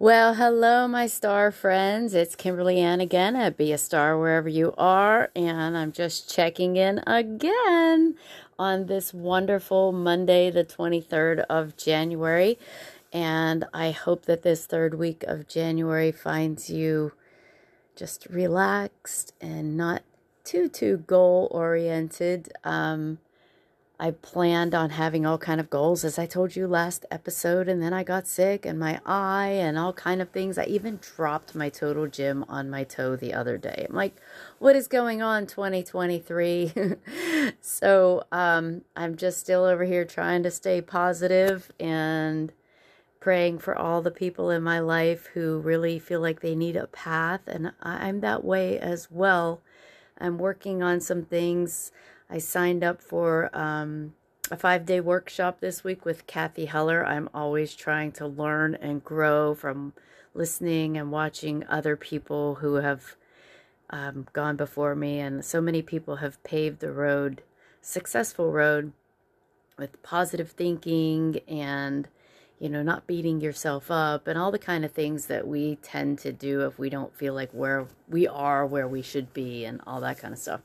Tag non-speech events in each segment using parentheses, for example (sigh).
Well, hello, my star friends. It's Kimberly Ann again at Be a Star Wherever You Are, and I'm just checking in again on this wonderful Monday, the 23rd of January. And I hope that this third week of January finds you just relaxed and not too, too goal oriented. Um, I planned on having all kind of goals as I told you last episode and then I got sick and my eye and all kind of things. I even dropped my total gym on my toe the other day. I'm like, what is going on 2023? (laughs) so, um I'm just still over here trying to stay positive and praying for all the people in my life who really feel like they need a path and I'm that way as well. I'm working on some things I signed up for um, a five day workshop this week with Cathy Heller. I'm always trying to learn and grow from listening and watching other people who have um, gone before me. And so many people have paved the road, successful road, with positive thinking and you know not beating yourself up and all the kind of things that we tend to do if we don't feel like where we are where we should be and all that kind of stuff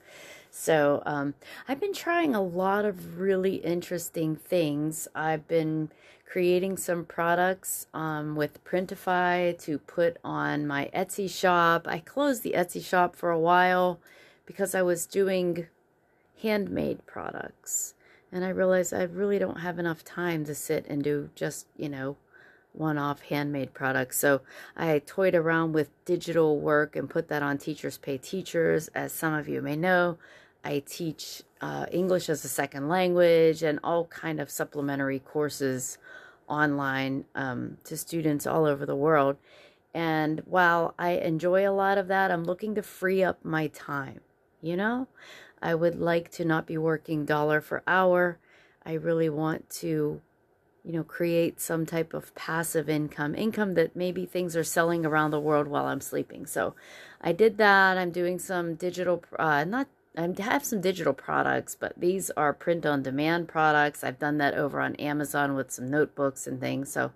so um, I've been trying a lot of really interesting things. I've been creating some products um, with Printify to put on my Etsy shop. I closed the Etsy shop for a while because I was doing handmade products. And I realized I really don't have enough time to sit and do just, you know, one off handmade products. So I toyed around with digital work and put that on Teachers Pay Teachers. As some of you may know, I teach uh, English as a second language and all kind of supplementary courses online um, to students all over the world. And while I enjoy a lot of that, I'm looking to free up my time. You know, I would like to not be working dollar for hour. I really want to, you know, create some type of passive income, income that maybe things are selling around the world while I'm sleeping. So I did that. I'm doing some digital, uh, not I have some digital products, but these are print on demand products. I've done that over on Amazon with some notebooks and things. So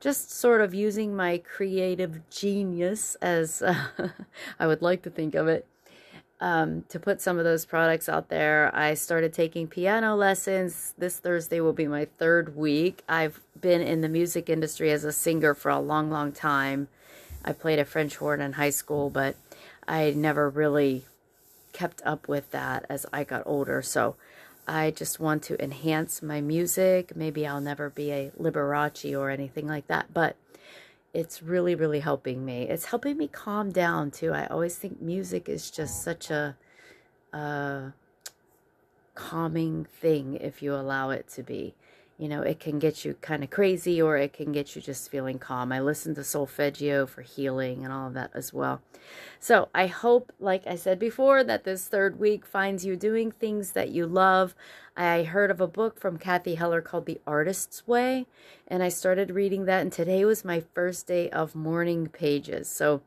just sort of using my creative genius as uh, (laughs) I would like to think of it um, to put some of those products out there. I started taking piano lessons. This Thursday will be my third week. I've been in the music industry as a singer for a long, long time. I played a French horn in high school, but I never really kept up with that as I got older. So I just want to enhance my music. Maybe I'll never be a Liberace or anything like that, but it's really, really helping me. It's helping me calm down too. I always think music is just such a, a calming thing if you allow it to be you know, it can get you kind of crazy or it can get you just feeling calm. I listen to solfeggio for healing and all of that as well. So I hope, like I said before, that this third week finds you doing things that you love. I heard of a book from Cathy Heller called The Artist's Way, and I started reading that, and today was my first day of morning pages. So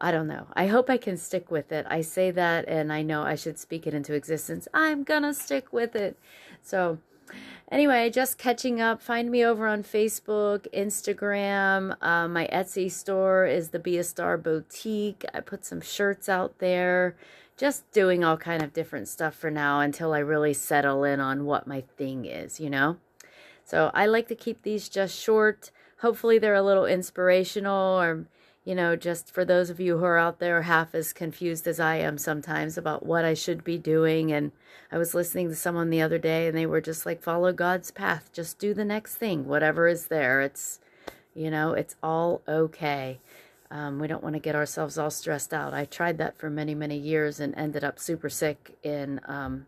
I don't know. I hope I can stick with it. I say that, and I know I should speak it into existence. I'm gonna stick with it. So, Anyway, just catching up. Find me over on Facebook, Instagram. Uh, my Etsy store is the Be a Star Boutique. I put some shirts out there. Just doing all kind of different stuff for now until I really settle in on what my thing is, you know? So I like to keep these just short. Hopefully they're a little inspirational or you know, just for those of you who are out there half as confused as I am sometimes about what I should be doing. And I was listening to someone the other day and they were just like, follow God's path, just do the next thing, whatever is there. It's, you know, it's all okay. Um, we don't want to get ourselves all stressed out. I tried that for many, many years and ended up super sick in um,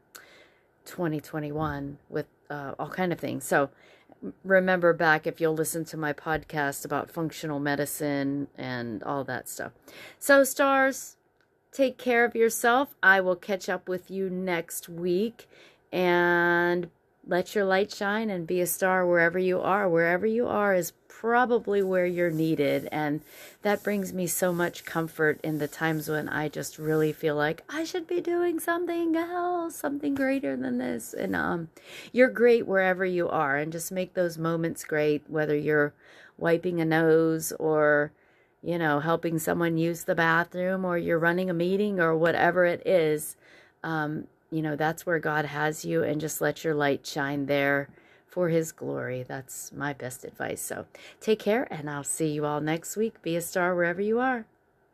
2021 with uh, all kind of things. So remember back if you'll listen to my podcast about functional medicine and all that stuff. So, stars, take care of yourself. I will catch up with you next week. And let your light shine and be a star wherever you are. Wherever you are is probably where you're needed. And that brings me so much comfort in the times when I just really feel like I should be doing something else, something greater than this. And um, you're great wherever you are. And just make those moments great, whether you're wiping a nose or, you know, helping someone use the bathroom or you're running a meeting or whatever it is. Um, you know, that's where God has you, and just let your light shine there for His glory. That's my best advice. So take care, and I'll see you all next week. Be a star wherever you are.